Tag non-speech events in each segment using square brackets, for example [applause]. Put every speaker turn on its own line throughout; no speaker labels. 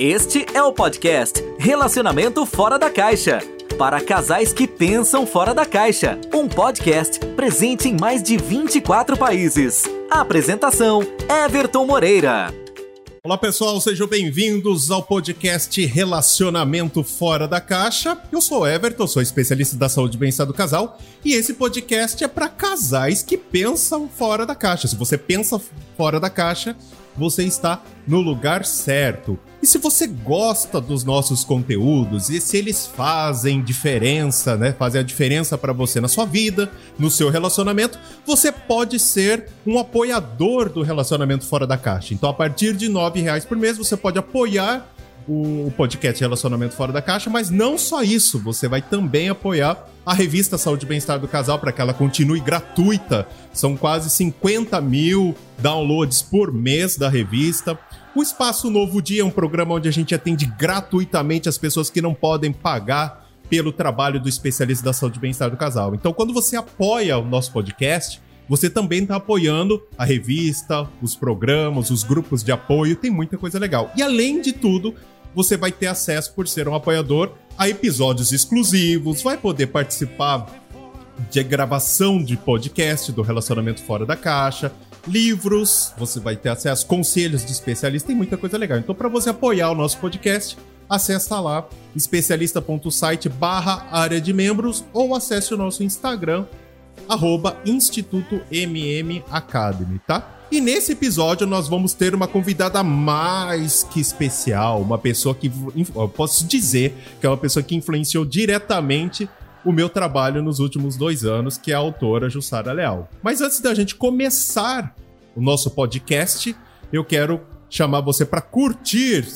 Este é o podcast Relacionamento Fora da Caixa. Para casais que pensam fora da caixa. Um podcast presente em mais de 24 países. Apresentação: Everton Moreira.
Olá pessoal, sejam bem-vindos ao podcast Relacionamento Fora da Caixa. Eu sou Everton, sou especialista da saúde e bem-estar do casal, e esse podcast é para casais que pensam fora da caixa. Se você pensa fora da caixa, você está no lugar certo. E se você gosta dos nossos conteúdos e se eles fazem diferença, né? Fazem a diferença para você na sua vida, no seu relacionamento, você pode ser um apoiador do relacionamento fora da caixa. Então, a partir de R$ reais por mês, você pode apoiar o podcast Relacionamento Fora da Caixa, mas não só isso, você vai também apoiar a revista Saúde e Bem-Estar do Casal para que ela continue gratuita. São quase 50 mil downloads por mês da revista. O Espaço Novo Dia é um programa onde a gente atende gratuitamente as pessoas que não podem pagar pelo trabalho do especialista da saúde e bem-estar do casal. Então, quando você apoia o nosso podcast, você também está apoiando a revista, os programas, os grupos de apoio, tem muita coisa legal. E além de tudo, você vai ter acesso, por ser um apoiador, a episódios exclusivos, vai poder participar de gravação de podcast do Relacionamento Fora da Caixa, livros, você vai ter acesso a conselhos de especialistas, tem muita coisa legal. Então, para você apoiar o nosso podcast, acessa lá especialista.site barra área de membros ou acesse o nosso Instagram, arroba Instituto MM Academy, tá? E nesse episódio nós vamos ter uma convidada mais que especial, uma pessoa que eu posso dizer que é uma pessoa que influenciou diretamente o meu trabalho nos últimos dois anos, que é a autora Jussara Leal. Mas antes da gente começar o nosso podcast, eu quero chamar você para curtir.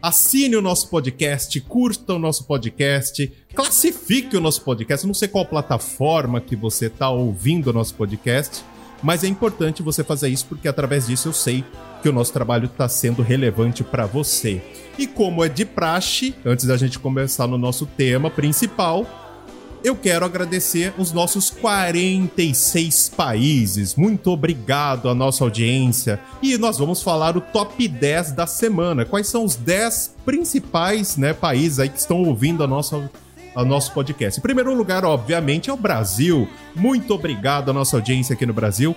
Assine o nosso podcast, curta o nosso podcast, classifique o nosso podcast. Não sei qual plataforma que você está ouvindo o nosso podcast, mas é importante você fazer isso porque através disso eu sei que o nosso trabalho está sendo relevante para você. E como é de praxe, antes da gente começar no nosso tema principal, eu quero agradecer os nossos 46 países. Muito obrigado à nossa audiência. E nós vamos falar o top 10 da semana. Quais são os 10 principais né, países aí que estão ouvindo a nossa ao nosso podcast. Em primeiro lugar, obviamente, é o Brasil. Muito obrigado à nossa audiência aqui no Brasil.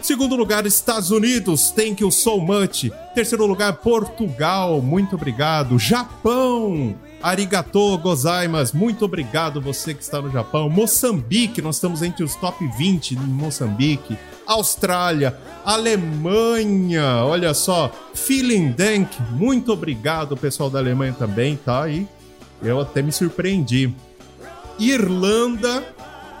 Segundo lugar, Estados Unidos, thank you so much. Terceiro lugar, Portugal, muito obrigado. Japão, arigato gozaimasu, muito obrigado você que está no Japão. Moçambique, nós estamos entre os top 20 em Moçambique. Austrália, Alemanha, olha só. Feeling Dank, muito obrigado pessoal da Alemanha também, tá? E eu até me surpreendi. Irlanda,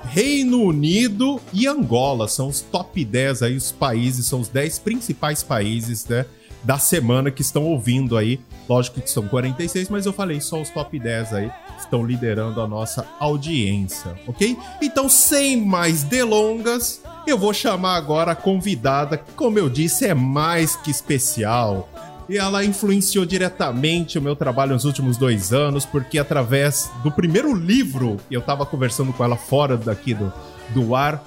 Reino Unido e Angola são os top 10 aí, os países, são os 10 principais países, né? Da semana que estão ouvindo aí. Lógico que são 46, mas eu falei só os top 10 aí estão liderando a nossa audiência, ok? Então, sem mais delongas, eu vou chamar agora a convidada, que, como eu disse, é mais que especial e ela influenciou diretamente o meu trabalho nos últimos dois anos, porque através do primeiro livro, eu estava conversando com ela fora daqui do, do ar,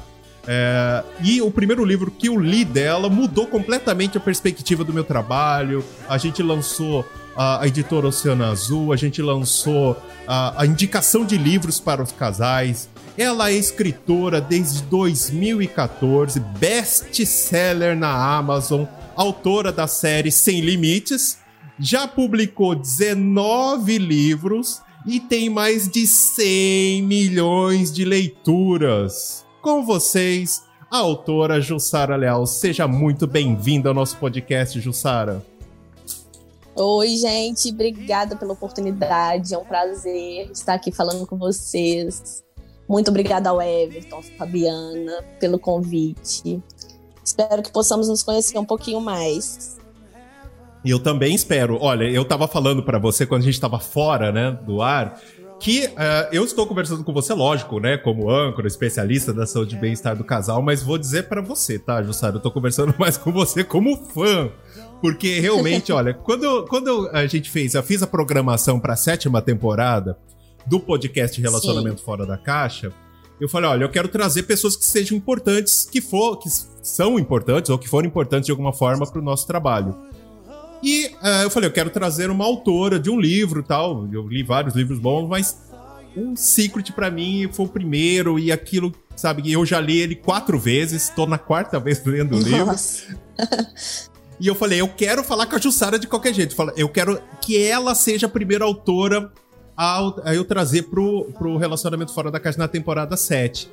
é, e o primeiro livro que eu li dela mudou completamente a perspectiva do meu trabalho. A gente lançou a, a editora Oceano Azul, a gente lançou a, a indicação de livros para os casais. Ela é escritora desde 2014, best-seller na Amazon autora da série Sem Limites, já publicou 19 livros e tem mais de 100 milhões de leituras. Com vocês, a autora Jussara Leal. Seja muito bem-vinda ao nosso podcast, Jussara.
Oi, gente, obrigada pela oportunidade. É um prazer estar aqui falando com vocês. Muito obrigada ao Everton, Fabiana, pelo convite. Espero que possamos nos conhecer um pouquinho mais.
E eu também espero. Olha, eu tava falando para você quando a gente tava fora, né, do ar, que uh, eu estou conversando com você, lógico, né, como âncora, especialista da saúde e bem-estar do casal, mas vou dizer para você, tá, Jussara? Eu tô conversando [laughs] mais com você como fã. Porque realmente, olha, [laughs] quando, quando a gente fez, eu fiz a programação para a sétima temporada do podcast Relacionamento Sim. Fora da Caixa, eu falei, olha, eu quero trazer pessoas que sejam importantes, que for, que são importantes ou que foram importantes de alguma forma para o nosso trabalho. E uh, eu falei, eu quero trazer uma autora de um livro tal. Eu li vários livros bons, mas um Secret para mim foi o primeiro e aquilo, sabe, eu já li ele quatro vezes, tô na quarta vez lendo o livro. e eu falei, eu quero falar com a Jussara de qualquer jeito. Eu quero que ela seja a primeira autora a, a eu trazer pro, pro Relacionamento Fora da Caixa na temporada 7.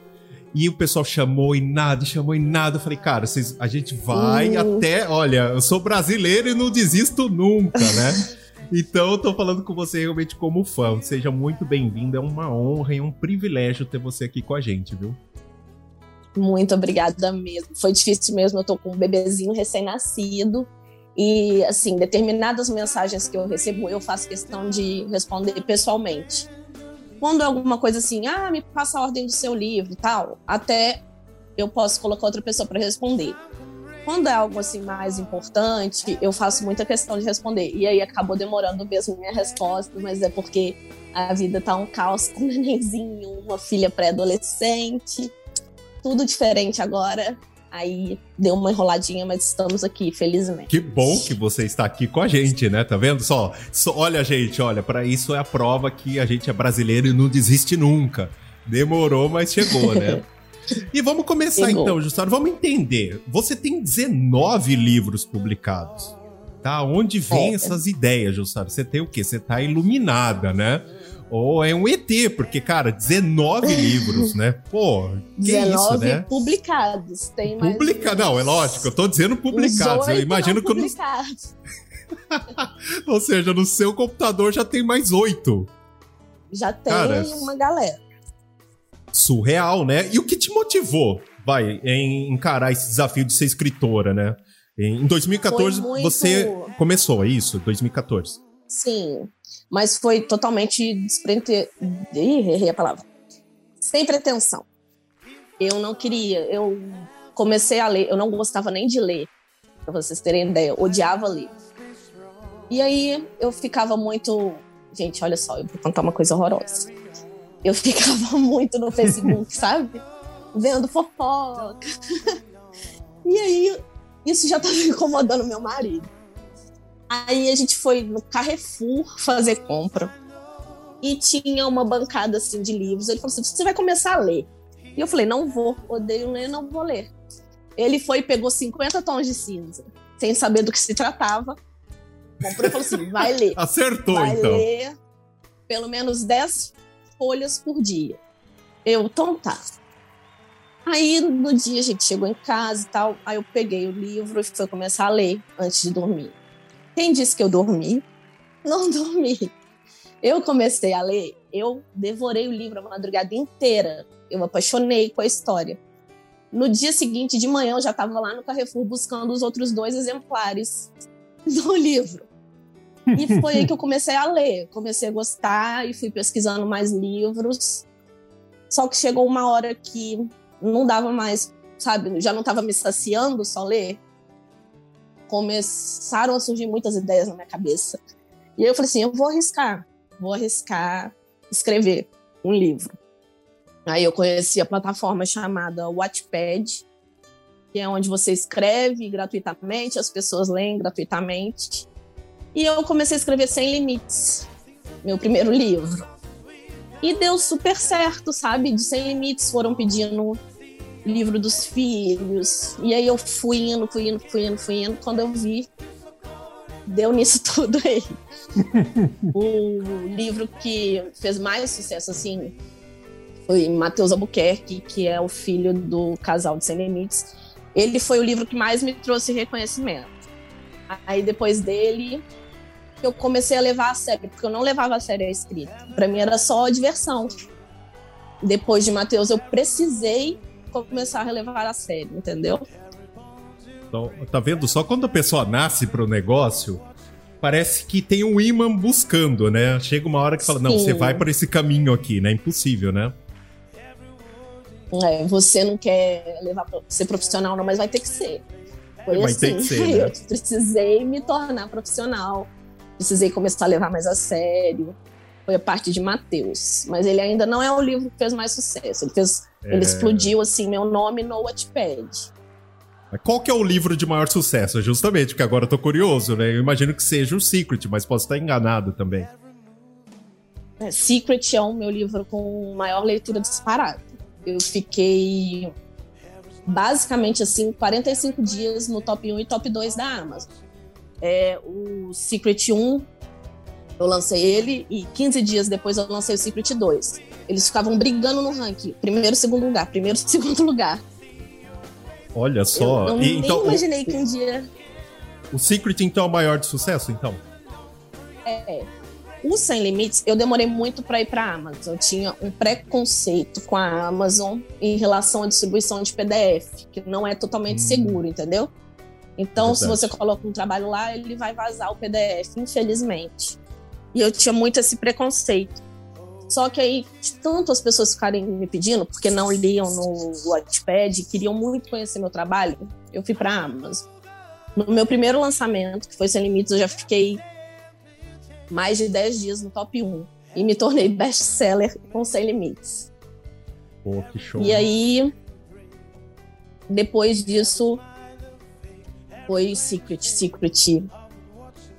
E o pessoal chamou e nada, chamou e nada. Eu falei, cara, vocês, a gente vai uhum. até. Olha, eu sou brasileiro e não desisto nunca, né? [laughs] Então, eu tô falando com você realmente como fã. Seja muito bem-vindo. É uma honra e um privilégio ter você aqui com a gente, viu?
Muito obrigada mesmo. Foi difícil mesmo. Eu tô com um bebezinho recém-nascido. E, assim, determinadas mensagens que eu recebo, eu faço questão de responder pessoalmente. Quando é alguma coisa assim, ah, me passa a ordem do seu livro e tal, até eu posso colocar outra pessoa para responder. Quando é algo assim mais importante, eu faço muita questão de responder. E aí acabou demorando mesmo minha resposta, mas é porque a vida tá um caos com um nenenzinho, uma filha pré-adolescente, tudo diferente agora. Aí deu uma enroladinha, mas estamos aqui, felizmente.
Que bom que você está aqui com a gente, né? Tá vendo só? só olha, gente, olha, para isso é a prova que a gente é brasileiro e não desiste nunca. Demorou, mas chegou, né? [laughs] e vamos começar chegou. então, Justino. Vamos entender. Você tem 19 livros publicados. Tá? Onde vem é. essas ideias, Justino? Você tem o quê? Você tá iluminada, né? Ou é um ET, porque, cara, 19 [laughs] livros, né? Pô, que 19 isso, né?
publicados. Tem mais.
Publica... Não, é lógico, eu tô dizendo publicados. Eu imagino que eu não. [laughs] Ou seja, no seu computador já tem mais oito.
Já tem cara, uma galera.
Surreal, né? E o que te motivou, vai, em encarar esse desafio de ser escritora, né? Em 2014 muito... você começou, é isso? 2014.
Sim, mas foi totalmente desprende... Ih, errei a palavra. Sem pretensão. Eu não queria, eu comecei a ler, eu não gostava nem de ler, para vocês terem ideia, odiava ler. E aí eu ficava muito. Gente, olha só, eu vou contar uma coisa horrorosa. Eu [laughs] ficava muito no Facebook, [laughs] sabe? Vendo fofoca. [laughs] e aí, isso já estava incomodando meu marido. Aí a gente foi no Carrefour fazer compra. E tinha uma bancada assim de livros. Ele falou assim: você vai começar a ler. E eu falei: não vou, odeio ler, não vou ler. Ele foi e pegou 50 tons de cinza, sem saber do que se tratava. Comprou e falou assim: vai ler. [laughs]
Acertou,
vai
então.
ler pelo menos 10 folhas por dia. Eu, então tá. Aí no dia a gente chegou em casa e tal, aí eu peguei o livro e fui começar a ler antes de dormir. Quem disse que eu dormi? Não [laughs] dormi. Eu comecei a ler, eu devorei o livro a madrugada inteira. Eu me apaixonei com a história. No dia seguinte, de manhã, eu já estava lá no Carrefour buscando os outros dois exemplares [laughs] do livro. E foi aí que eu comecei a ler. Comecei a gostar e fui pesquisando mais livros. Só que chegou uma hora que não dava mais, sabe? Já não estava me saciando só ler começaram a surgir muitas ideias na minha cabeça. E aí eu falei assim: eu vou arriscar, vou arriscar escrever um livro. Aí eu conheci a plataforma chamada Wattpad, que é onde você escreve gratuitamente, as pessoas leem gratuitamente. E eu comecei a escrever Sem Limites, meu primeiro livro. E deu super certo, sabe? De Sem Limites foram pedindo livro dos filhos. E aí eu fui indo, fui indo, fui indo, fui indo. Quando eu vi, deu nisso [laughs] tudo aí. [laughs] o livro que fez mais sucesso, assim, foi Matheus Albuquerque, que é o filho do casal de Sem Limites. Ele foi o livro que mais me trouxe reconhecimento. Aí depois dele, eu comecei a levar a sério, porque eu não levava a sério a escrita. Para mim era só diversão. Depois de Matheus, eu precisei começar a relevar a sério, entendeu?
Então, tá vendo? Só quando a pessoa nasce pro negócio, parece que tem um imã buscando, né? Chega uma hora que fala, Sim. não, você vai por esse caminho aqui, né? Impossível, né?
É, você não quer levar pra ser profissional, não, mas vai ter que ser. Foi vai assim. ter que ser, [laughs] né? Eu precisei me tornar profissional, precisei começar a levar mais a sério. Foi a parte de Mateus. Mas ele ainda não é o livro que fez mais sucesso. Ele fez é... Ele explodiu, assim, meu nome no Wattpad.
Qual que é o livro de maior sucesso? Justamente, porque agora eu tô curioso, né? Eu imagino que seja o Secret, mas posso estar enganado também.
É, Secret é o meu livro com maior leitura disparada. Eu fiquei basicamente assim 45 dias no top 1 e top 2 da Amazon. É, o Secret 1, eu lancei ele e 15 dias depois eu lancei o Secret 2. Eles ficavam brigando no ranking, primeiro, segundo lugar, primeiro, [laughs] segundo lugar.
Olha só.
Eu, eu
e,
nem
então,
imaginei
o,
que um dia.
O Secret, então, é o maior de sucesso, então?
É. O Sem Limites, eu demorei muito para ir para a Amazon. Eu tinha um preconceito com a Amazon em relação à distribuição de PDF, que não é totalmente hum. seguro, entendeu? Então, Verdade. se você coloca um trabalho lá, ele vai vazar o PDF, infelizmente. E eu tinha muito esse preconceito. Só que aí, de tanto as pessoas ficarem me pedindo, porque não liam no Wattpad, queriam muito conhecer meu trabalho, eu fui para a Amazon. No meu primeiro lançamento, que foi Sem Limites, eu já fiquei mais de 10 dias no top 1 e me tornei best-seller com Sem Limites.
Pô, que show.
E aí, depois disso, foi Secret, Secret.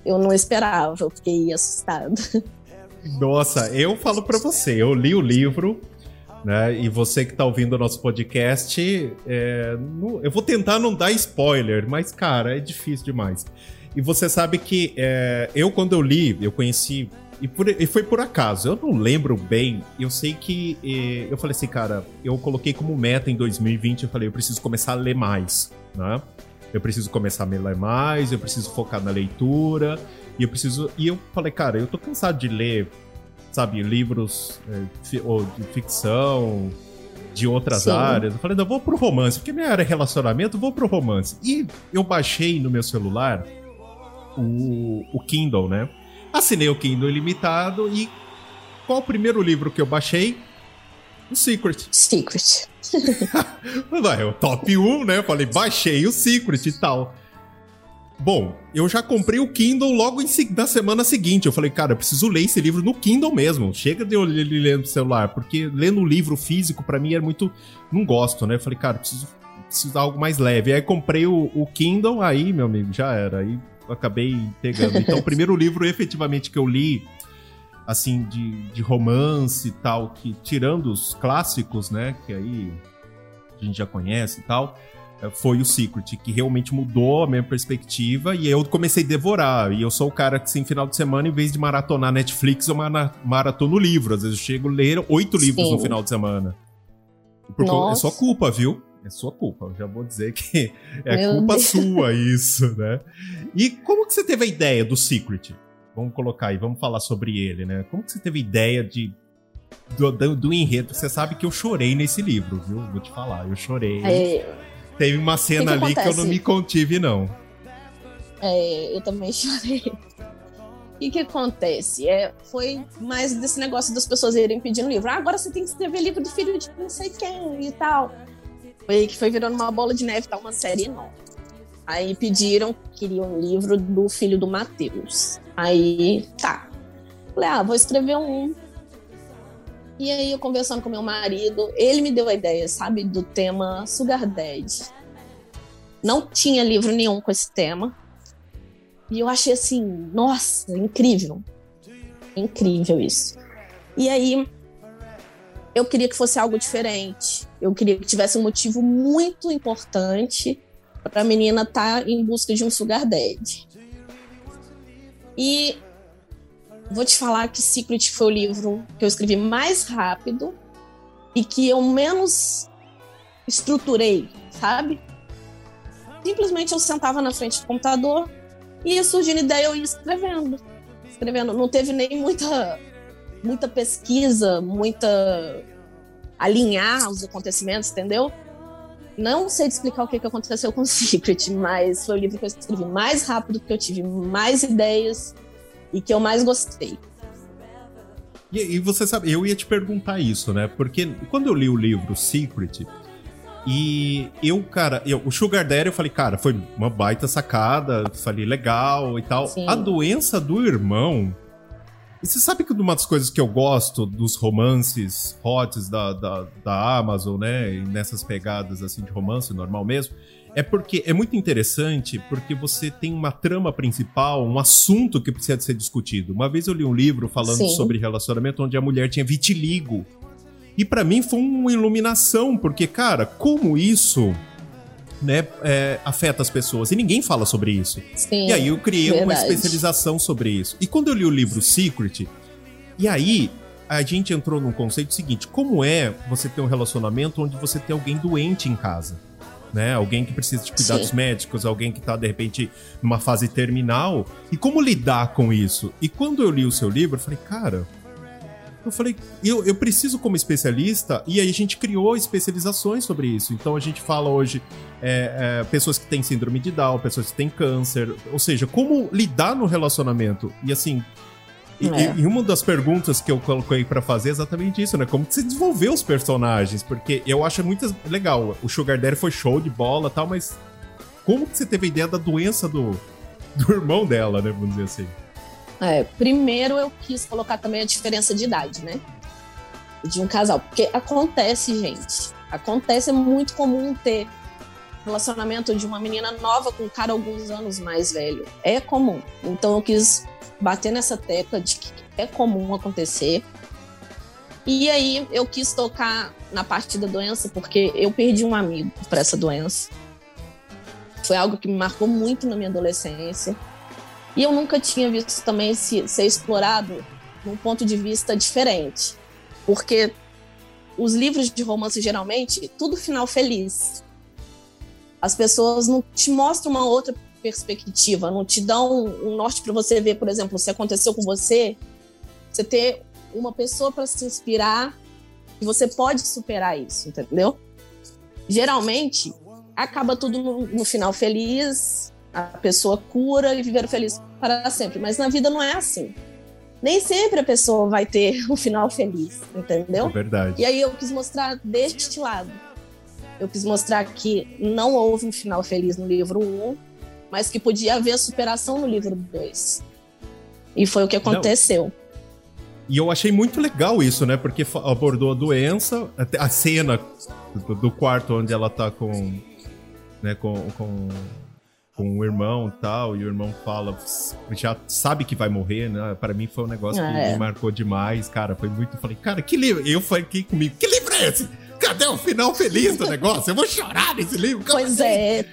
Eu não esperava, eu fiquei assustada.
Nossa, eu falo para você, eu li o livro, né? E você que tá ouvindo o nosso podcast, é, eu vou tentar não dar spoiler, mas, cara, é difícil demais. E você sabe que é, eu, quando eu li, eu conheci. E, por, e, foi por acaso, eu não lembro bem. Eu sei que. Eu falei assim, cara, eu coloquei como meta em 2020, eu falei, eu preciso começar a ler mais, né? Eu preciso começar a ler mais, eu preciso focar na leitura. E eu preciso. E eu falei, cara, eu tô cansado de ler, sabe, livros é, ou de ficção, de outras Sim. áreas. Eu falei, não, vou pro romance, porque minha área é relacionamento, vou pro romance. E eu baixei no meu celular o, o Kindle, né? Assinei o Kindle ilimitado e qual o primeiro livro que eu baixei? O Secret.
Secret. [laughs]
é o top 1, né? Eu falei, baixei o Secret e tal. Bom, eu já comprei o Kindle logo em, na semana seguinte. Eu falei, cara, eu preciso ler esse livro no Kindle mesmo. Chega de eu ler no celular, porque lendo o livro físico para mim é muito. Não gosto, né? Eu falei, cara, preciso, preciso dar algo mais leve. Aí comprei o, o Kindle, aí, meu amigo, já era. Aí acabei pegando. Então, o primeiro livro efetivamente que eu li, assim, de, de romance e tal, que tirando os clássicos, né, que aí a gente já conhece e tal, é, foi o Secret, que realmente mudou a minha perspectiva e eu comecei a devorar. E eu sou o cara que, assim, final de semana, em vez de maratonar Netflix, eu maratono livro. Às vezes eu chego a ler oito livros no final de semana. Porque é só culpa, viu? É sua culpa. Eu já vou dizer que [laughs] é Meu culpa Deus. sua isso, né? E como que você teve a ideia do Secret? Vamos colocar aí, vamos falar sobre ele, né? Como que você teve ideia de do, do, do enredo? Você sabe que eu chorei nesse livro, viu? Vou te falar, eu chorei. É... Teve uma cena que que ali acontece? que eu não me contive, não.
É, eu também [laughs] chorei. O que, que acontece? É, foi mais desse negócio das pessoas irem pedindo livro. Ah, agora você tem que escrever livro do filho de não sei quem e tal. Foi que foi virando uma bola de neve, tá uma série enorme. Aí pediram, queriam um livro do filho do Matheus. Aí, tá. Falei, ah, vou escrever um. E aí, eu conversando com meu marido, ele me deu a ideia, sabe, do tema Sugar Daddy. Não tinha livro nenhum com esse tema. E eu achei assim, nossa, incrível. Incrível isso. E aí, eu queria que fosse algo diferente. Eu queria que tivesse um motivo muito importante para a menina tá em busca de um sugar daddy. E vou te falar que Secret foi o livro que eu escrevi mais rápido e que eu menos estruturei, sabe? Simplesmente eu sentava na frente do computador e ia surgindo ideia eu ia escrevendo. Escrevendo. Não teve nem muita muita pesquisa, muita alinhar os acontecimentos, entendeu? Não sei te explicar o que, que aconteceu com [laughs] Secret, mas foi o livro que eu escrevi mais rápido, que eu tive mais ideias e que eu mais gostei.
E, e, você sabe, eu ia te perguntar isso, né? Porque quando eu li o livro Secret, e eu, cara, eu, o Sugar Daddy, eu falei, cara, foi uma baita sacada, falei, legal e tal. Sim. A doença do irmão e você sabe que uma das coisas que eu gosto dos romances hots da, da, da Amazon, né? Nessas pegadas assim de romance normal mesmo, é porque é muito interessante porque você tem uma trama principal, um assunto que precisa ser discutido. Uma vez eu li um livro falando Sim. sobre relacionamento onde a mulher tinha vitiligo. E para mim foi uma iluminação, porque, cara, como isso né, é, afeta as pessoas. E ninguém fala sobre isso.
Sim,
e aí eu criei verdade. uma especialização sobre isso. E quando eu li o livro Secret, e aí a gente entrou num conceito seguinte: como é você ter um relacionamento onde você tem alguém doente em casa? Né? Alguém que precisa de cuidados Sim. médicos, alguém que está de repente numa fase terminal. E como lidar com isso? E quando eu li o seu livro, eu falei, cara, eu falei, eu, eu preciso como especialista, e aí a gente criou especializações sobre isso. Então a gente fala hoje é, é, pessoas que têm síndrome de Down, pessoas que têm câncer, ou seja, como lidar no relacionamento. E assim, e, é. e, uma das perguntas que eu coloquei para fazer é exatamente isso, né? Como que você desenvolveu os personagens? Porque eu acho muito legal. O Sugar Daddy foi show de bola tal, mas como que você teve a ideia da doença do, do irmão dela, né? Vamos dizer assim.
É, primeiro eu quis colocar também a diferença de idade, né? De um casal. Porque acontece, gente. Acontece, é muito comum ter relacionamento de uma menina nova com um cara alguns anos mais velho. É comum. Então eu quis bater nessa tecla de que é comum acontecer. E aí eu quis tocar na parte da doença porque eu perdi um amigo para essa doença. Foi algo que me marcou muito na minha adolescência. E eu nunca tinha visto também se, ser explorado num ponto de vista diferente. Porque os livros de romance, geralmente, tudo final feliz. As pessoas não te mostram uma outra perspectiva, não te dão um norte para você ver, por exemplo, se aconteceu com você, você ter uma pessoa para se inspirar e você pode superar isso, entendeu? Geralmente, acaba tudo no, no final feliz, a pessoa cura e viver feliz para sempre, mas na vida não é assim. Nem sempre a pessoa vai ter [laughs] um final feliz, entendeu? É
verdade.
E aí eu quis mostrar deste lado. Eu quis mostrar que não houve um final feliz no livro 1, mas que podia haver superação no livro 2. E foi o que aconteceu. Não.
E eu achei muito legal isso, né? Porque abordou a doença, a cena do quarto onde ela tá com. Né, com, com, com o irmão e tal, e o irmão fala, já sabe que vai morrer, né? Para mim foi um negócio que é. me marcou demais, cara. Foi muito. Falei, cara, que livro? Eu falei comigo, que livro é esse? Cadê o final feliz do negócio? Eu vou chorar nesse livro.
pois assim? é.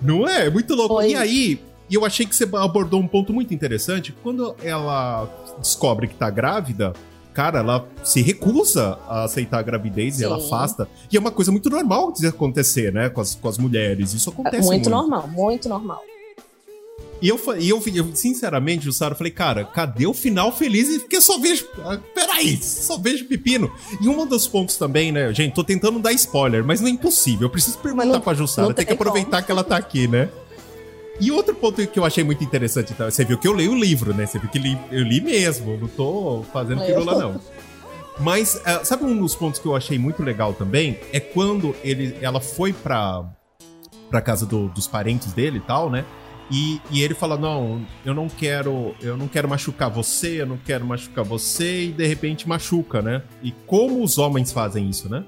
Não é? É muito louco. E aí, eu achei que você abordou um ponto muito interessante. Quando ela descobre que tá grávida, cara, ela se recusa a aceitar a gravidez Sim. e ela afasta. E é uma coisa muito normal de acontecer, né, com as, com as mulheres. Isso acontece muito.
Muito normal, muito normal.
E eu, e eu, eu sinceramente, Jussara, falei, cara, cadê o final feliz? Porque eu só vejo. Ah, peraí, só vejo pepino. E um dos pontos também, né, gente, tô tentando dar spoiler, mas não é impossível. Eu preciso perguntar não, pra Jussara, tem que aproveitar como. que ela tá aqui, né? E outro ponto que eu achei muito interessante, então, você viu que eu leio o livro, né? Você viu que li, eu li mesmo, não tô fazendo pirula, não. Mas, uh, sabe um dos pontos que eu achei muito legal também? É quando ele, ela foi pra, pra casa do, dos parentes dele e tal, né? E, e ele fala: Não, eu não quero, eu não quero machucar você, eu não quero machucar você, e de repente machuca, né? E como os homens fazem isso, né?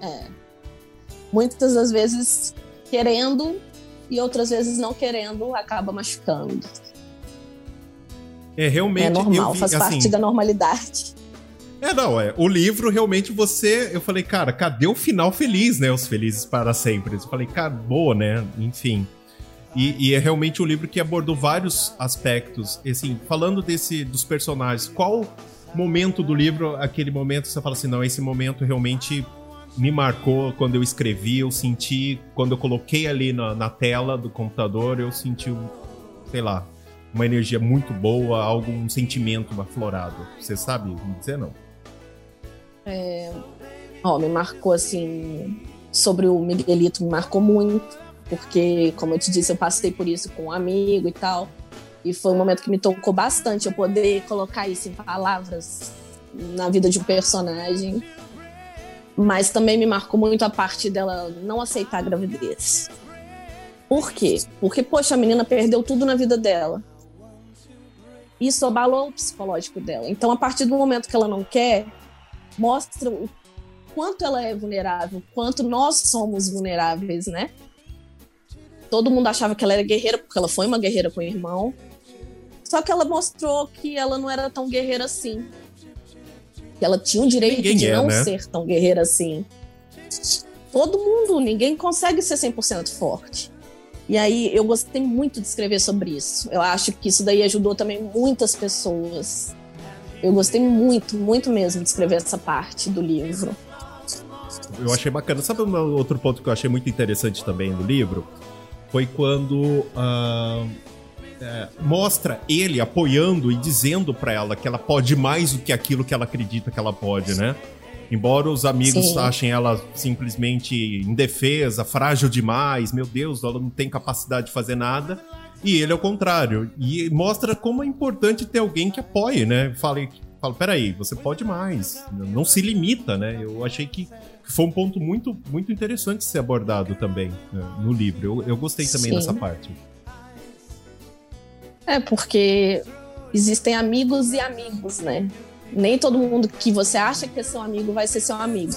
É. Muitas das vezes querendo e outras vezes não querendo, acaba machucando.
É realmente. É
normal, vi, faz assim, parte da normalidade.
É, não, é. O livro realmente você. Eu falei, cara, cadê o final feliz, né? Os felizes para sempre. Eu falei, acabou, né? Enfim. E, e, é realmente um livro que abordou vários aspectos. E, assim, falando desse dos personagens, qual momento do livro, aquele momento você fala assim, não, esse momento realmente me marcou quando eu escrevi, eu senti, quando eu coloquei ali na, na tela do computador, eu senti, sei lá, uma energia muito boa, algo, um sentimento aflorado. Você sabe me dizer, não?
É... Oh, me marcou, assim, sobre o Miguelito, me marcou muito, porque, como eu te disse, eu passei por isso com um amigo e tal, e foi um momento que me tocou bastante, eu poder colocar isso em palavras na vida de um personagem. Mas também me marcou muito a parte dela não aceitar a gravidez. Por quê? Porque, poxa, a menina perdeu tudo na vida dela. Isso abalou o psicológico dela. Então, a partir do momento que ela não quer, mostra o quanto ela é vulnerável, quanto nós somos vulneráveis, né? Todo mundo achava que ela era guerreira, porque ela foi uma guerreira com o irmão. Só que ela mostrou que ela não era tão guerreira assim. Que ela tinha o direito
Ninguém
de
é,
não
né?
ser tão guerreira assim. Todo mundo, ninguém consegue ser 100% forte. E aí eu gostei muito de escrever sobre isso. Eu acho que isso daí ajudou também muitas pessoas. Eu gostei muito, muito mesmo de escrever essa parte do livro.
Eu achei bacana. Sabe um outro ponto que eu achei muito interessante também no livro? Foi quando ah, é, mostra ele apoiando e dizendo pra ela que ela pode mais do que aquilo que ela acredita que ela pode, né? Embora os amigos
Sim.
achem ela simplesmente indefesa, frágil demais, meu Deus, ela não tem capacidade de fazer nada. E ele é o contrário. E mostra como é importante ter alguém que apoie, né? Fale, fala, peraí, você pode mais. Não se limita, né? Eu achei que foi um ponto muito, muito interessante de ser abordado também né, no livro. Eu, eu gostei também
Sim.
dessa parte.
É, porque existem amigos e amigos, né? Nem todo mundo que você acha que é seu amigo vai ser seu amigo.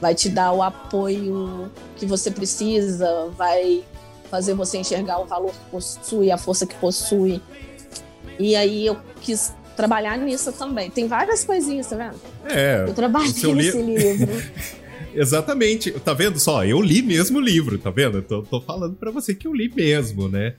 Vai te dar o apoio que você precisa, vai fazer você enxergar o valor que possui, a força que possui. E aí eu quis trabalhar nisso também. Tem várias coisinhas, tá vendo?
É,
Eu trabalhei nesse
li-
livro. [laughs]
exatamente. Tá vendo só? Eu li mesmo o livro, tá vendo? Eu tô, tô falando pra você que eu li mesmo, né?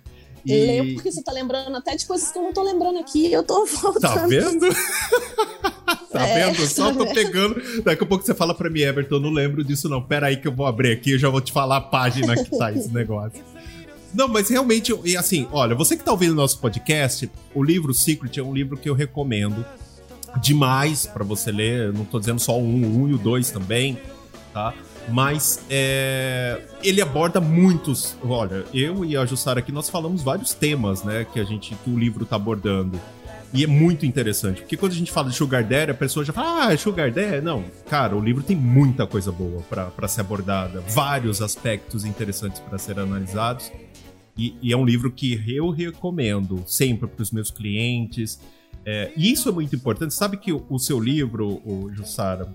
Leio porque você tá lembrando até de coisas que eu não tô lembrando aqui. Eu tô [laughs] voltando.
Tá vendo? [laughs] tá
É,
vendo? Só
tá
tô
vendo?
pegando. Daqui a pouco você fala pra mim, Everton, eu não lembro disso não. Pera aí que eu vou abrir aqui, eu já vou te falar a página que tá esse negócio. Não, mas realmente, e assim, olha, você que tá ouvindo nosso podcast, o livro Secret é um livro que eu recomendo demais pra você ler. Eu não tô dizendo só o um, um e o dois também, tá? Mas é, ele aborda muitos. Olha, eu e a Jussara aqui nós falamos vários temas, né, que a gente que o livro tá abordando. E é muito interessante, porque quando a gente fala de Sugar Daddy, a pessoa já fala, ah, Sugar Daddy. Não, cara, o livro tem muita coisa boa pra ser abordada, vários aspectos interessantes pra ser analisados. E, e é um livro que eu recomendo sempre para os meus clientes. É, e isso é muito importante. Sabe que o, o seu livro, o Jussara,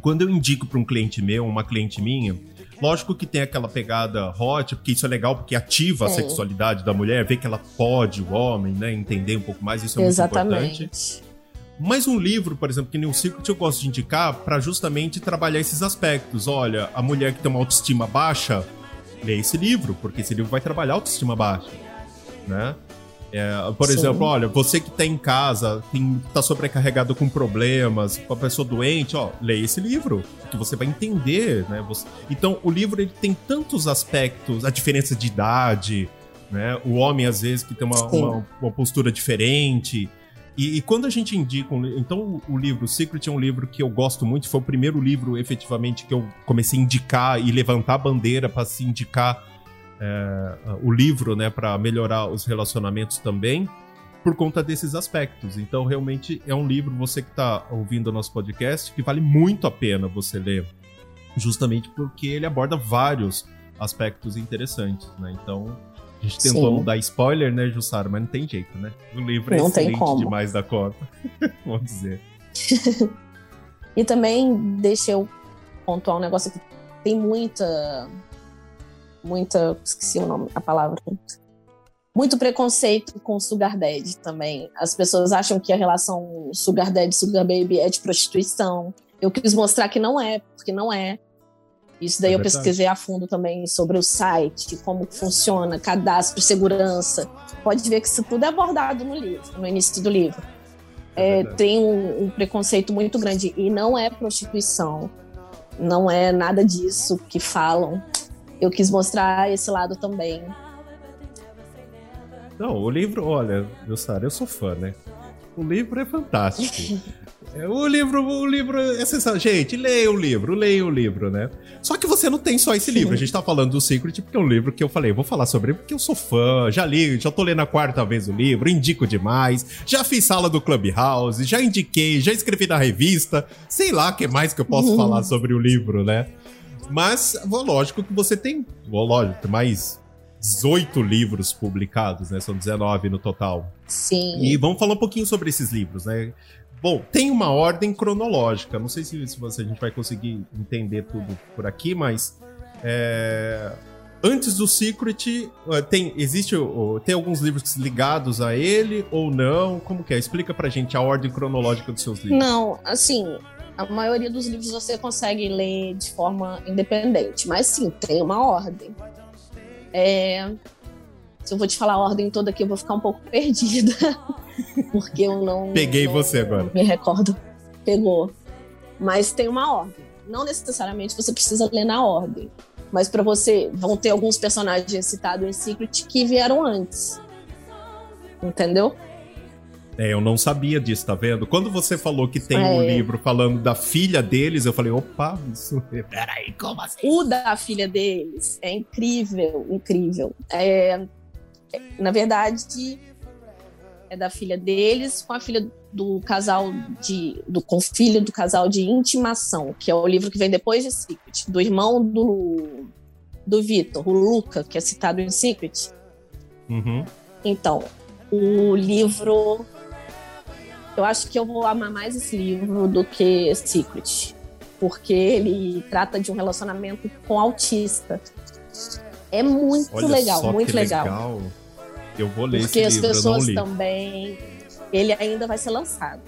quando eu indico para um cliente meu, uma cliente minha, lógico que tem aquela pegada hot, porque isso é legal, porque ativa a sexualidade da mulher, vê que ela pode, o homem, né, entender um pouco mais, isso é muito importante.
Exatamente.
Mas um livro, por exemplo, que nem o Secret, eu gosto de indicar para justamente trabalhar esses aspectos. Olha, a mulher que tem uma autoestima baixa, lê esse livro, porque esse livro vai trabalhar a autoestima baixa, né? É, por
Sim.
exemplo, olha, você que tá em casa, tem, tá sobrecarregado com problemas, com a pessoa doente, ó, lê esse livro, que você vai entender, né? Você- Então, o livro ele tem tantos aspectos, a diferença de idade, né? O homem, às vezes, que tem uma, uma, uma postura diferente. E, e quando a gente indica um Então, o, o livro Secret é um livro que eu gosto muito. Foi o primeiro livro, efetivamente, que eu comecei a indicar e levantar a bandeira para se indicar é, o livro, né? Para melhorar os relacionamentos também. Por conta desses aspectos. Então, realmente, é um livro, você que está ouvindo o nosso podcast, que vale muito a pena você ler. Justamente porque ele aborda vários aspectos interessantes, né? Então, a gente tentou
Sim.
não dar spoiler, né, Jussara? Mas não tem jeito, né? O livro é
Não
excelente demais da conta. [laughs] Vamos dizer. [laughs]
E também deixa eu pontuar um negócio aqui. Tem muita. Muita. Esqueci o nome, a palavra. Muito preconceito com Sugar Daddy também. As pessoas acham que a relação Sugar Daddy Sugar Baby é de prostituição. Eu quis mostrar que não é, porque não é. Isso daí
É
eu
verdade.
pesquisei a fundo também sobre o site, como funciona, cadastro, segurança. Pode ver que isso tudo é abordado no livro, no início do livro é,
verdade.
tem um, um preconceito muito grande e não é prostituição, não é nada disso que falam. Eu quis mostrar esse lado também.
Não, o livro, olha, Jussara, eu sou fã, né? O livro é fantástico. [laughs] É, o livro, o livro é sensacional. Gente, leia o livro, leia o livro, né? Só que você não tem só esse livro. A gente tá falando do Secret porque é um livro que eu falei, vou falar sobre ele porque eu sou fã, já li, já tô lendo a quarta vez o livro, indico demais, já fiz sala do Clubhouse, já indiquei, já escrevi na revista, sei lá o que mais que eu posso
Uhum.
falar sobre o livro, né? Mas, lógico que você tem, lógico, tem mais 18 livros publicados, né? São 19 no total.
Sim.
E vamos falar um pouquinho sobre esses livros, né? Bom, tem uma ordem cronológica. Não sei se, se você, a gente vai conseguir entender tudo por aqui, mas é, antes do Secret, é, tem existe tem alguns livros ligados a ele ou não? Como que é? Explica pra gente a ordem cronológica dos seus livros.
Não, assim, a maioria dos livros você consegue ler de forma independente, mas sim, tem uma ordem. É, se eu vou te falar a ordem toda aqui, eu vou ficar um pouco [laughs] perdida. porque eu não.
Peguei
não,
você agora.
Me recordo. Pegou. Mas tem uma ordem. Não necessariamente você precisa ler na ordem. Mas para você, vão ter alguns personagens citados em Secret que vieram antes. Entendeu?
É, eu não sabia disso, tá vendo? Quando você falou que tem é. um livro falando da filha deles, eu falei, opa, isso. Peraí, como assim?
O da filha deles é incrível, incrível. É, na verdade, é da filha deles com a filha do casal de. Do, com o filho do casal de intimação, que é o livro que vem depois de Secret, do irmão do, do Vitor, o Luca, que é citado em Secret.
Uhum.
Então, o livro. Eu acho que eu vou amar mais esse livro do que Secret. Porque ele trata de um relacionamento com autista. É muito
Olha
legal, muito
legal. legal. Eu vou ler
Porque esse livro, as pessoas também. Ele ainda vai ser lançado.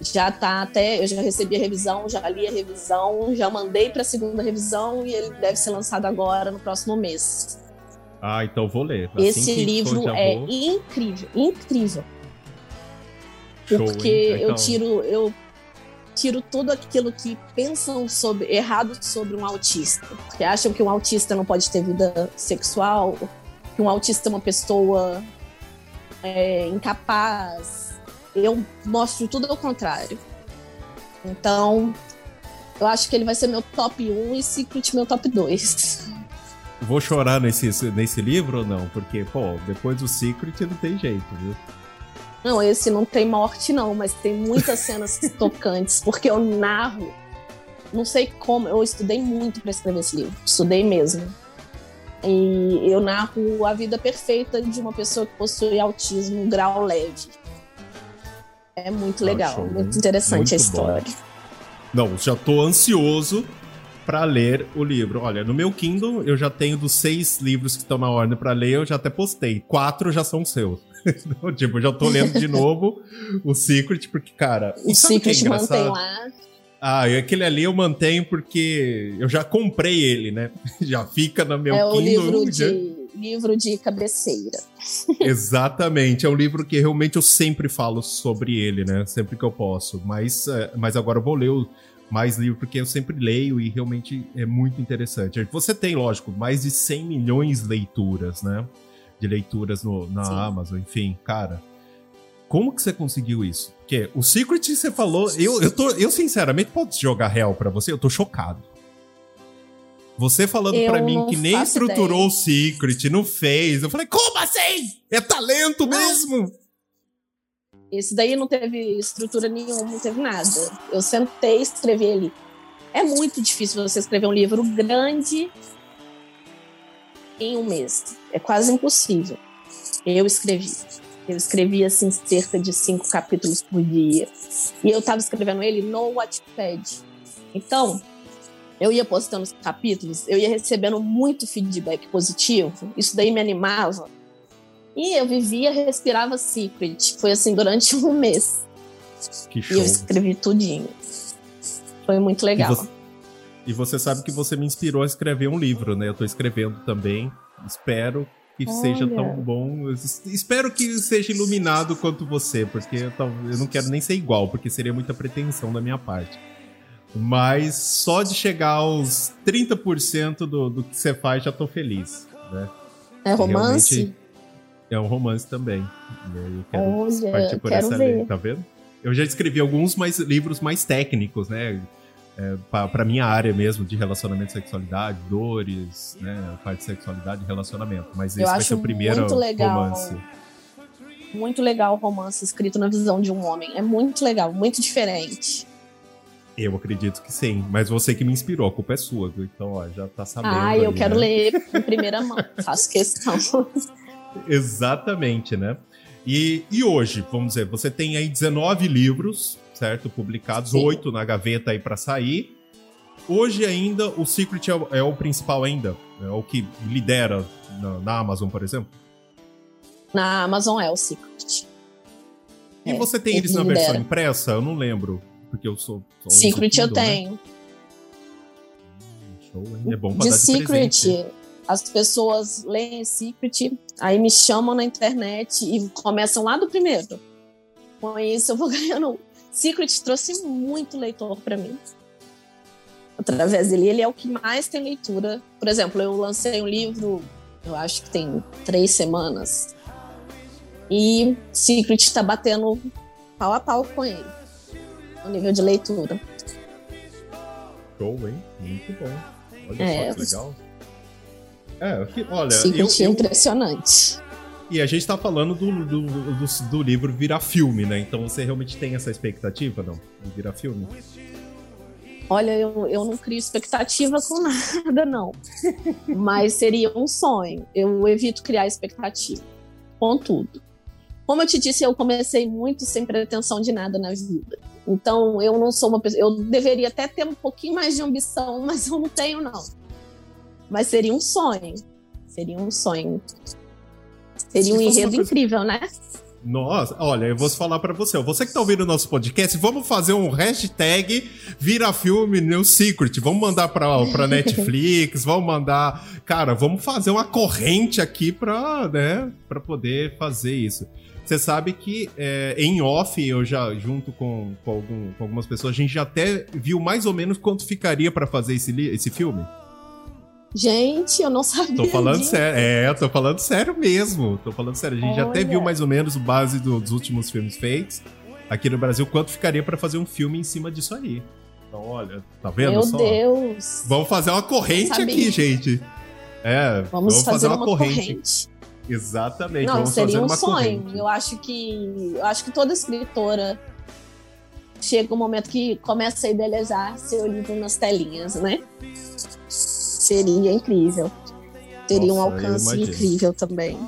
Já tá até. Eu já recebi a revisão, já li a revisão, já mandei para a segunda revisão e ele deve ser lançado agora no próximo mês.
Ah, então vou ler. Assim
esse livro é vou... incrível, incrível. Show, Porque eu tiro, eu tiro tudo aquilo que pensam sobre errado sobre um autista. Que acham que um autista não pode ter vida sexual, que um autista é uma pessoa é, incapaz. Eu mostro tudo ao contrário. Então, eu acho que ele vai ser meu top 1 e Secret meu top 2.
Vou chorar nesse, nesse livro ou não? Porque, pô, depois do Secret não tem jeito, viu?
Não, esse não tem morte, não, mas tem muitas cenas [laughs] tocantes, porque eu narro. Não sei como, eu estudei muito para escrever esse livro, estudei mesmo. E eu narro a vida perfeita de uma pessoa que possui autismo grau leve. É muito legal, show, muito interessante muito a história. Bom.
Não, já tô ansioso para ler o livro. Olha, no meu Kindle eu já tenho dos seis livros que estão na ordem para ler, eu já até postei. Quatro já são seus. [laughs] tipo, eu já tô lendo de novo o Secret, porque, cara.
O Secret é mantém lá.
Ah, e aquele ali eu mantenho porque eu já comprei ele, né? [laughs] Já fica no meu
é
Kindle.
É o livro de, livro de cabeceira. [laughs]
Exatamente, é um livro que realmente eu sempre falo sobre ele, né? Sempre que eu posso. Mas, é, mas agora eu vou ler mais livro porque eu sempre leio e realmente é muito interessante. Você tem, lógico, mais de 100 milhões de leituras, né? De leituras no, na Sim. Amazon, enfim, cara como que você conseguiu isso? Porque o Secret você falou, eu, eu, tô, eu sinceramente, posso jogar real para você? Eu tô chocado. Você falando para mim que nem estruturou ideia. o Secret, não fez. Eu falei, como assim? É talento não. mesmo?
Esse daí não teve estrutura nenhuma, não teve nada. Eu sentei e escrevi ele. É muito difícil você escrever um livro grande em um mês. É quase impossível. Eu escrevi. Eu escrevia assim cerca de cinco capítulos por dia. E eu estava escrevendo ele no Wattpad. Então, eu ia postando os capítulos, eu ia recebendo muito feedback positivo. Isso daí me animava. E eu vivia, respirava Secret. Foi assim durante [laughs] um mês.
Que show.
E eu escrevi tudinho. Foi muito legal.
E você, e sabe que você me inspirou a escrever um livro, né? Eu estou escrevendo também. Espero que Olha. seja tão bom. espero que seja iluminado quanto você, porque eu, eu não quero nem ser igual, porque seria muita pretensão da minha parte. Mas só de chegar aos 30% do, do que você faz, já tô feliz. Né?
É romance? Realmente
é um romance também. Eu
quero Olha, partir por quero essa ver. linha,
tá vendo? Eu já escrevi alguns mais, livros mais técnicos, né? É, para minha área mesmo de relacionamento, sexualidade, dores, né, parte de sexualidade e relacionamento. Mas esse Eu vai ser o primeiro muito legal, romance.
Muito legal o romance escrito na visão de um homem. É muito legal, muito diferente.
Eu acredito que sim, mas você que me inspirou, a culpa é sua, viu? Então, ó, já tá sabendo.
Ah, eu aí, quero né? ler em primeira mão, [laughs] faço questão.
Exatamente, né? E, e hoje, vamos dizer, você tem aí 19 livros, certo? Publicados, oito na gaveta aí para sair. Hoje ainda o Secret é o, é o, principal ainda, é o que lidera na, na, Amazon, por exemplo.
Na Amazon é o Secret.
E é, você tem eles na lidera. versão impressa? Eu não lembro, porque eu sou.
sou Secret eu né? tenho.
Show, hein? É bom pra de dar de Secret, presente.
as pessoas leem Secret, aí me chamam na internet e começam lá do primeiro. Com isso eu vou [laughs] ganhando. Secret trouxe muito leitor para mim. Através dele, ele é o que mais tem leitura. Por exemplo, eu lancei um livro, eu acho que tem três semanas, e Secret está batendo pau a pau com ele, no nível de leitura.
Show, hein? Muito bom. Olha é. só que legal. É, olha.
Secret eu, é impressionante.
E a gente tá falando do, do, do, do, livro virar filme, né? Então você realmente tem essa expectativa, não? De virar filme?
Olha, eu, eu não crio expectativa com [laughs] nada, não. Mas seria um sonho. Eu evito criar expectativa. Com tudo. Como eu te disse, eu comecei muito sem pretensão de nada na vida. Então, eu não sou uma pessoa. Eu deveria até ter um pouquinho mais de ambição, [laughs] mas eu não tenho, não. Mas seria um sonho. Seria um sonho. Seria um enredo coisa... incrível, né?
Nossa, olha, eu vou falar para você. Você que tá ouvindo o nosso podcast, vamos fazer um hashtag Vira Filme New Secret. Vamos mandar pra, pra [laughs] Netflix, vamos mandar. Cara, vamos fazer uma corrente aqui pra, né, pra poder fazer isso. Você sabe que é, em off, eu já, junto com, com, algum, com, algumas pessoas, a gente já até viu mais ou menos quanto ficaria para fazer esse, esse filme.
Gente, eu não [laughs] sabia.
Tô falando disso. sério. É, tô falando sério mesmo. Tô falando sério. A gente Olha. já até viu mais ou menos o base do, dos últimos filmes feitos aqui no Brasil, quanto ficaria para fazer um filme em cima disso aí. Então, olha, tá vendo
Meu
só?
Deus.
Vamos fazer uma corrente aqui, gente. É, vamos, vamos fazer, fazer, uma, uma corrente. corrente. Exatamente.
Não, vamos seria um sonho. Corrente. Eu acho que eu acho que toda escritora chega um momento que começa a idealizar seu livro nas telinhas, né? Seria incrível. Teria Nossa, um alcance incrível também.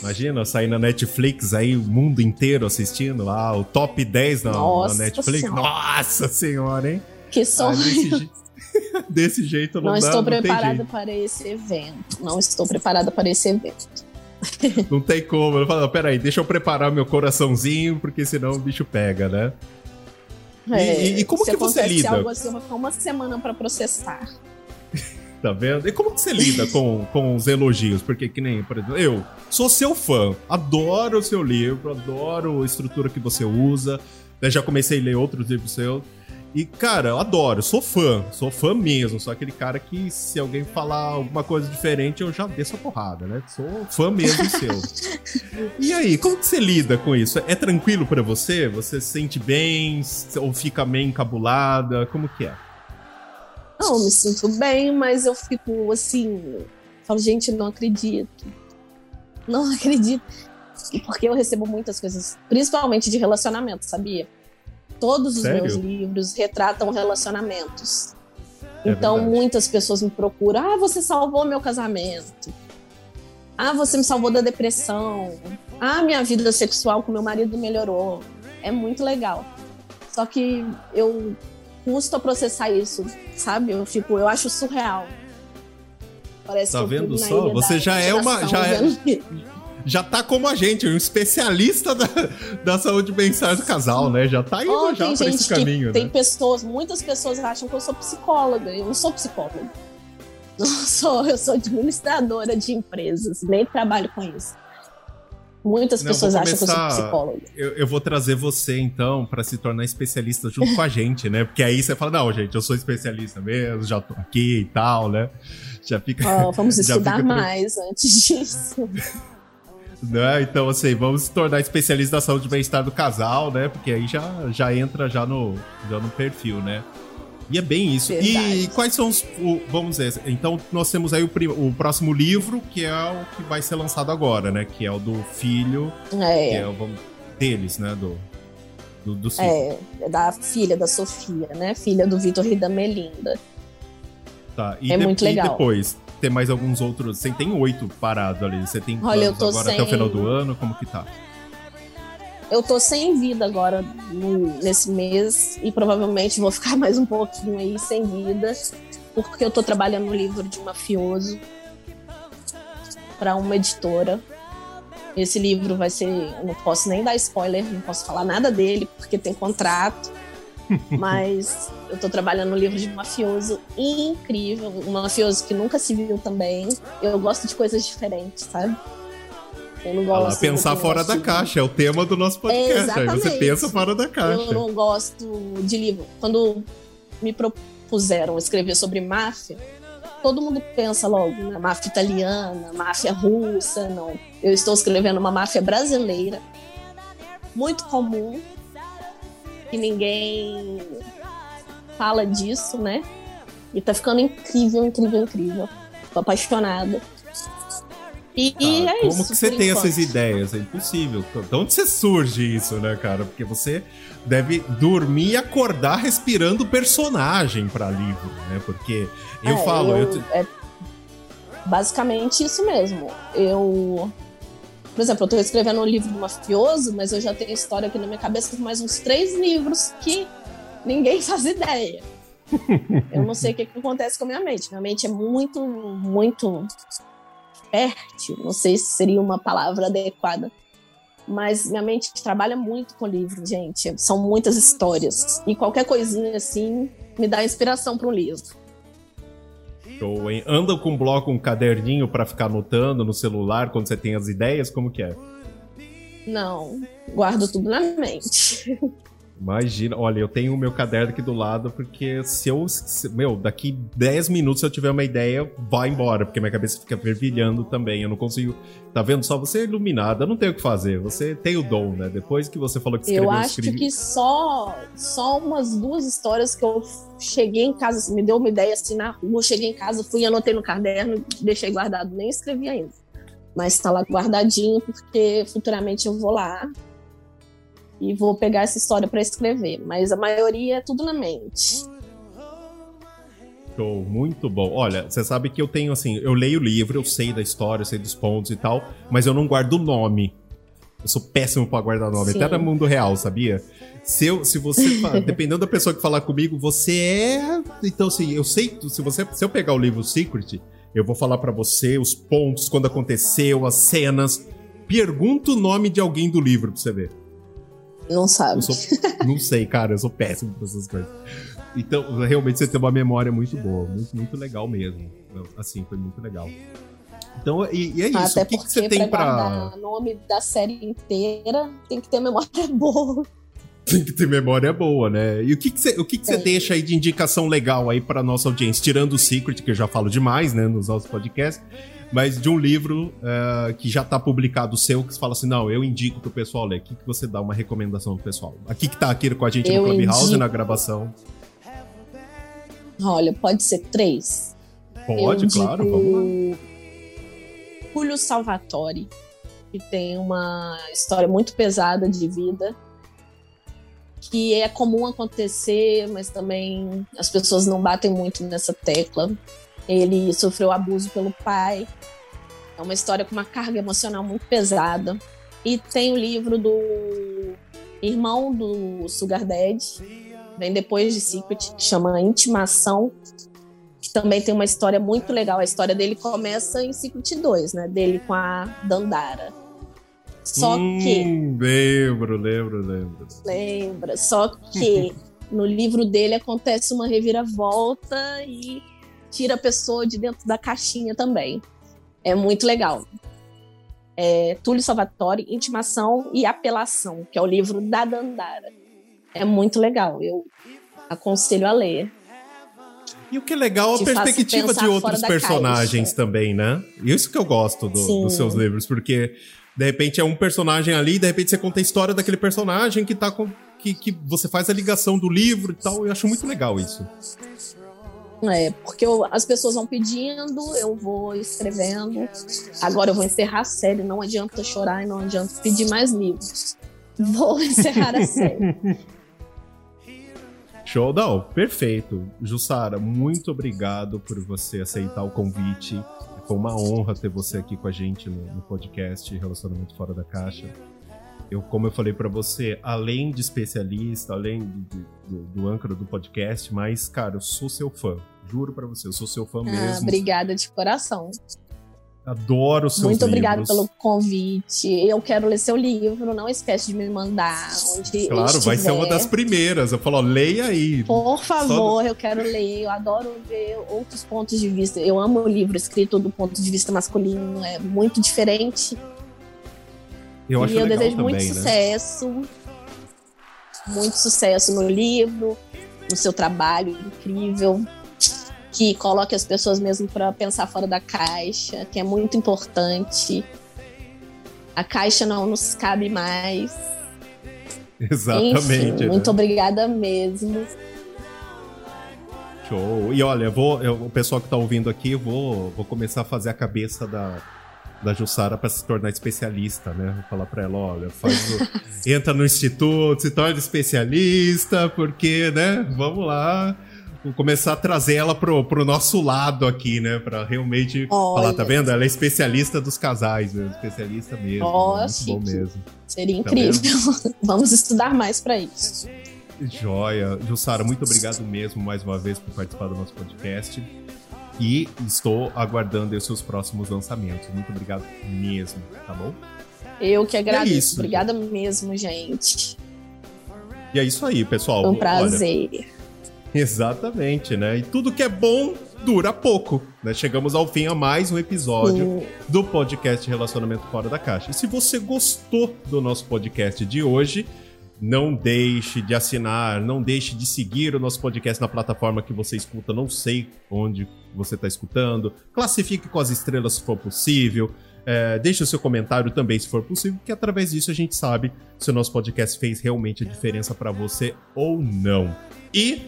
Imagina sair na Netflix aí, o mundo inteiro assistindo lá, o top 10 na, na Netflix. Senhora. Nossa senhora, hein?
Que sonho. Desse, [laughs]
desse, jeito não,
não
dá,
estou preparada para esse evento. Não estou preparada para esse evento. [laughs]
Não tem como. Eu falo, peraí, deixa eu preparar meu coraçãozinho, porque senão o bicho pega, né?
É, e, e, como que você lida? Algo assim, eu vou ficar uma semana para processar. [laughs]
Tá vendo? E como que você lida com, com os elogios? Porque, que nem, por exemplo, eu sou seu fã, adoro o seu livro, adoro a estrutura que você usa. Eu já comecei a ler outros livros seus. E, cara, eu adoro, sou fã, sou fã mesmo. Sou aquele cara que, se alguém falar alguma coisa diferente, eu já desço a porrada, né? Sou fã mesmo seu. [laughs] e aí, como que você lida com isso? É tranquilo para você? Você se sente bem? Ou fica meio encabulada? Como que é?
Não, me sinto bem, mas eu fico assim. Falo, gente, não acredito. Não [laughs] acredito. E porque eu recebo muitas coisas, principalmente de relacionamento, sabia? Todos os Sério? meus livros retratam relacionamentos. É então, verdade. muitas pessoas me procuram. Ah, você salvou meu casamento. Ah, você me salvou da depressão. Ah, minha vida sexual com meu marido melhorou. É muito legal. Só que eu custa processar isso, sabe? Eu fico, eu acho surreal.
Parece tá vendo só? Você já é uma. Já, é, já tá como a gente, um especialista da, da saúde bem-estar do casal, né? Já tá indo oh, já pra esse caminho.
né? Tem pessoas, muitas pessoas acham que eu sou psicóloga. Eu não sou psicóloga. [laughs] Não sou, eu sou administradora de empresas, nem trabalho com isso. Muitas não, pessoas começar, acham que eu sou psicóloga.
Eu, eu vou trazer você, então, para se tornar especialista junto com a gente, né? Porque aí você fala, não, gente, eu sou especialista mesmo, já tô aqui e tal, né? Já fica.
Oh, vamos [laughs] estudar fica... mais antes disso. [laughs]
Né? Então, assim, vamos se tornar especialista da saúde e bem-estar do casal, né? Porque aí já, já entra já no, já no perfil, né? E é bem isso. Verdade. E quais são os. O, vamos dizer, então nós temos aí o, o, próximo livro, que é o que vai ser lançado agora, né? Que é o do filho. É. Que é o vamos, deles, né? Do, do, do
É, da filha da Sofia, né? Filha do Vitor e da Melinda.
Tá, e, é de, muito legal. e depois? Tem mais alguns outros. Você tem oito parados ali. Você tem
Olha, eu tô
agora
sem...
até o final do ano? Como que tá?
Eu tô sem vida agora no, nesse mês e provavelmente vou ficar [laughs] mais um pouquinho aí sem vida, porque eu tô trabalhando no livro de mafioso para uma editora. Esse livro vai ser, não posso nem dar spoiler, não posso falar nada dele porque tem contrato. [laughs] Mas eu tô trabalhando no livro de um mafioso incrível, um mafioso que nunca se viu também. Eu gosto de coisas diferentes, sabe?
Eu não gosto. Ah pensar fora da caixa, é o tema do nosso podcast. Aí você pensa fora da caixa.
Eu não gosto de livro. Quando me propuseram escrever sobre máfia, todo mundo pensa logo na máfia italiana, máfia russa. Não. Eu estou escrevendo uma máfia brasileira, muito comum, que ninguém fala disso, né? E tá ficando incrível, incrível, incrível. Tô apaixonada. E, ah, e é
como
isso.
Como que você tem enquanto. essas ideias? É impossível. De onde você surge isso, né, cara? Porque você deve dormir e acordar respirando personagem para livro, né? Porque eu é, falo. Eu, eu... É
basicamente isso mesmo. Eu. Por exemplo, eu tô escrevendo um livro do mafioso, mas eu já tenho história aqui na minha cabeça com mais uns três livros que ninguém [laughs] faz ideia. eu não sei o que, que acontece com a minha mente. Minha mente é muito, muito fértil, não sei se seria uma palavra adequada, mas minha mente trabalha muito com livro, gente. São muitas histórias. E qualquer coisinha assim me dá inspiração para um livro.
Show, hein? Anda com um bloco, um caderninho para ficar anotando no celular quando você tem as ideias? Como que é?
Não, guardo tudo na mente. [laughs]
Imagina, olha, eu tenho o meu caderno aqui do lado, porque se eu. Se, meu, daqui 10 minutos, se eu tiver uma ideia, vai embora, porque minha cabeça fica fervilhando também. Eu não consigo. Tá vendo? Só você é iluminada, não tem o que fazer. Você tem o dom, né? Depois que você falou que escreveu
Eu acho que só, só umas duas histórias que eu cheguei em casa, me deu uma ideia assim na rua, cheguei em casa, fui, anotei no caderno, deixei guardado, nem escrevi ainda. Mas tá lá guardadinho, porque futuramente eu vou lá e vou pegar essa história para escrever, mas a maioria é tudo na mente.
Show, muito bom. Olha, você sabe que eu tenho assim, eu leio o livro, eu sei da história, eu sei dos pontos e tal, mas eu não guardo o nome. Eu sou péssimo para guardar nome, Sim. até no mundo real, sabia? Se, eu, se você, [laughs] dependendo da pessoa que falar comigo, você é. Então, assim, eu sei, se você, se eu pegar o livro Secret, eu vou falar para você os pontos, quando aconteceu, as cenas. Pergunta o nome de alguém do livro pra você ver.
Não sabe.
Sou, não sei, cara, eu sou péssimo pra essas coisas. Então, realmente você tem uma memória muito boa, muito, muito legal mesmo. Assim, foi muito legal. Então, e, e é isso.
Até o que, que você tem pra. O nome da série inteira tem que ter memória [laughs] boa.
Tem que ter memória boa, né? E o que, que você, o que, que você deixa aí de indicação legal aí pra nossa audiência? Tirando o Secret, que eu já falo demais, né, nos nossos podcasts mas de um livro uh, que já está publicado seu, que você fala assim, não, eu indico pro pessoal ler. O que, que você dá uma recomendação pro pessoal? Aqui que tá aqui com a gente eu no Clubhouse, indico... na gravação.
Olha, pode ser três.
Pode, eu claro, vamos lá.
Julio Salvatore, que tem uma história muito pesada de vida, que é comum acontecer, mas também as pessoas não batem muito nessa tecla. Ele sofreu abuso pelo pai. É uma história com uma carga emocional muito pesada. E tem o livro do irmão do Sugar Daddy, vem depois de Secret, que chama Intimação, que também tem uma história muito legal. A história dele começa em Secret 2, né? Dele com a Dandara. Só hum, que.
Lembro, lembro, lembro.
Lembra. Só que [laughs] no livro dele acontece uma reviravolta e tira a pessoa de dentro da caixinha também. É muito legal. É, Túlio Salvatore, Intimação e Apelação, que é o livro da Dandara. É muito legal, eu aconselho a ler.
E o que é legal é a perspectiva de outros personagens também, né? Isso que eu gosto do, dos seus livros, porque de repente é um personagem ali, de repente você conta a história daquele personagem que tá com. Que, que você faz a ligação do livro e tal. Eu acho muito legal isso.
É, porque eu, as pessoas vão pedindo, eu vou escrevendo. Agora eu vou encerrar a série, não adianta chorar e não adianta pedir mais livros. Vou [laughs] encerrar a série.
Show, não, perfeito. Jussara, muito obrigado por você aceitar o convite. Foi uma honra ter você aqui com a gente no, no podcast Relacionamento Fora da Caixa. Eu, como eu falei para você, além de especialista, além de, do, do âncora do podcast, mas, cara, eu sou seu fã. Juro para você, eu sou seu fã ah, mesmo.
Obrigada de coração.
Adoro seus
Muito obrigada pelo convite. Eu quero ler seu livro, não esquece de me mandar onde
Claro, vai ser uma das primeiras. Eu falo, ó, leia aí.
Por favor, Só... eu quero ler. Eu adoro ver outros pontos de vista. Eu amo o livro escrito do ponto de vista masculino, é muito diferente.
Eu acho
e eu desejo
também,
muito
né?
sucesso. Muito sucesso no livro, no seu trabalho incrível que coloque as pessoas mesmo para pensar fora da caixa, que é muito importante. A caixa não nos cabe mais.
Exatamente. Enfim,
né? Muito obrigada mesmo.
Show. E olha, vou, eu, o pessoal que está ouvindo aqui, vou, vou começar a fazer a cabeça da, da Jussara para se tornar especialista, né? Vou falar para ela, olha, faz o, [laughs] entra no instituto, se torna especialista, porque, né? Vamos lá começar a trazer ela pro, pro nosso lado aqui, né? Pra realmente Olha. falar, tá vendo? Ela é especialista dos casais, mesmo, especialista mesmo. Oh, muito bom mesmo.
Seria tá incrível. Tá [laughs] Vamos estudar mais para isso.
Joia. Jussara, muito obrigado mesmo mais uma vez por participar do nosso podcast. E estou aguardando os seus próximos lançamentos. Muito obrigado mesmo, tá bom?
Eu que agradeço. É isso, Obrigada gente. mesmo, gente.
E é isso aí, pessoal.
Um prazer.
Olha, Exatamente, né? E tudo que é bom dura pouco, né? Chegamos ao fim a mais um episódio Sim. do podcast Relacionamento Fora da Caixa. E se você gostou do nosso podcast de hoje, não deixe de assinar, não deixe de seguir o nosso podcast na plataforma que você escuta, não sei onde você está escutando. Classifique com as estrelas se for possível. É, deixe o seu comentário também se for possível, porque através disso a gente sabe se o nosso podcast fez realmente a diferença para você ou não. E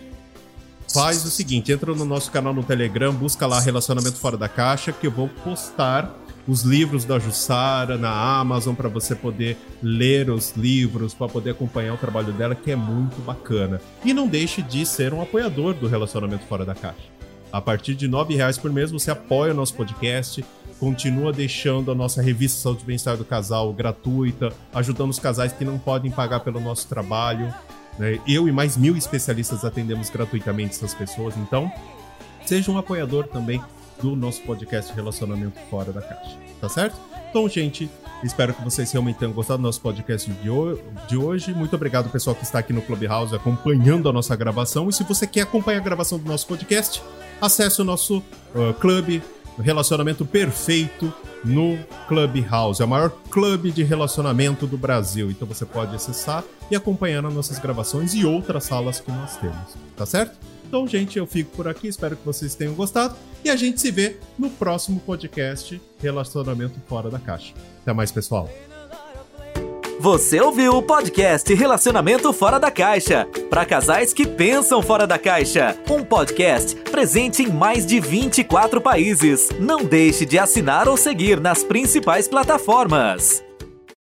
faz o seguinte: entra no nosso canal no Telegram, busca lá Relacionamento Fora da Caixa, que eu vou postar os livros da Jussara na Amazon para você poder ler os livros, para poder acompanhar o trabalho dela, que é muito bacana. E não deixe de ser um apoiador do Relacionamento Fora da Caixa. A partir de R$ reais por mês você apoia o nosso podcast, continua deixando a nossa revista Saúde e Bem-Estar do Casal gratuita, ajudando os casais que não podem pagar pelo nosso trabalho. Né? Eu e mais mil especialistas atendemos gratuitamente essas pessoas, então seja um apoiador também do nosso podcast Relacionamento Fora da Caixa, tá certo? Então, gente, espero que vocês realmente tenham gostado do nosso podcast de, hoje. Muito obrigado, pessoal, que está aqui no Clubhouse acompanhando a nossa gravação. E se você quer acompanhar a gravação do nosso podcast, acesse o nosso uh, clube Relacionamento Perfeito no Clubhouse, é o maior clube de relacionamento do Brasil. Então você pode acessar e acompanhar as nossas gravações e outras salas que nós temos, tá certo? Então, gente, eu fico por aqui, espero que vocês tenham gostado e a gente se vê no próximo podcast Relacionamento Fora da Caixa. Até mais, pessoal.
Você ouviu o podcast Relacionamento Fora da Caixa para casais que pensam fora da caixa. Um podcast presente em mais de 24 países. Não deixe de assinar ou seguir nas principais plataformas.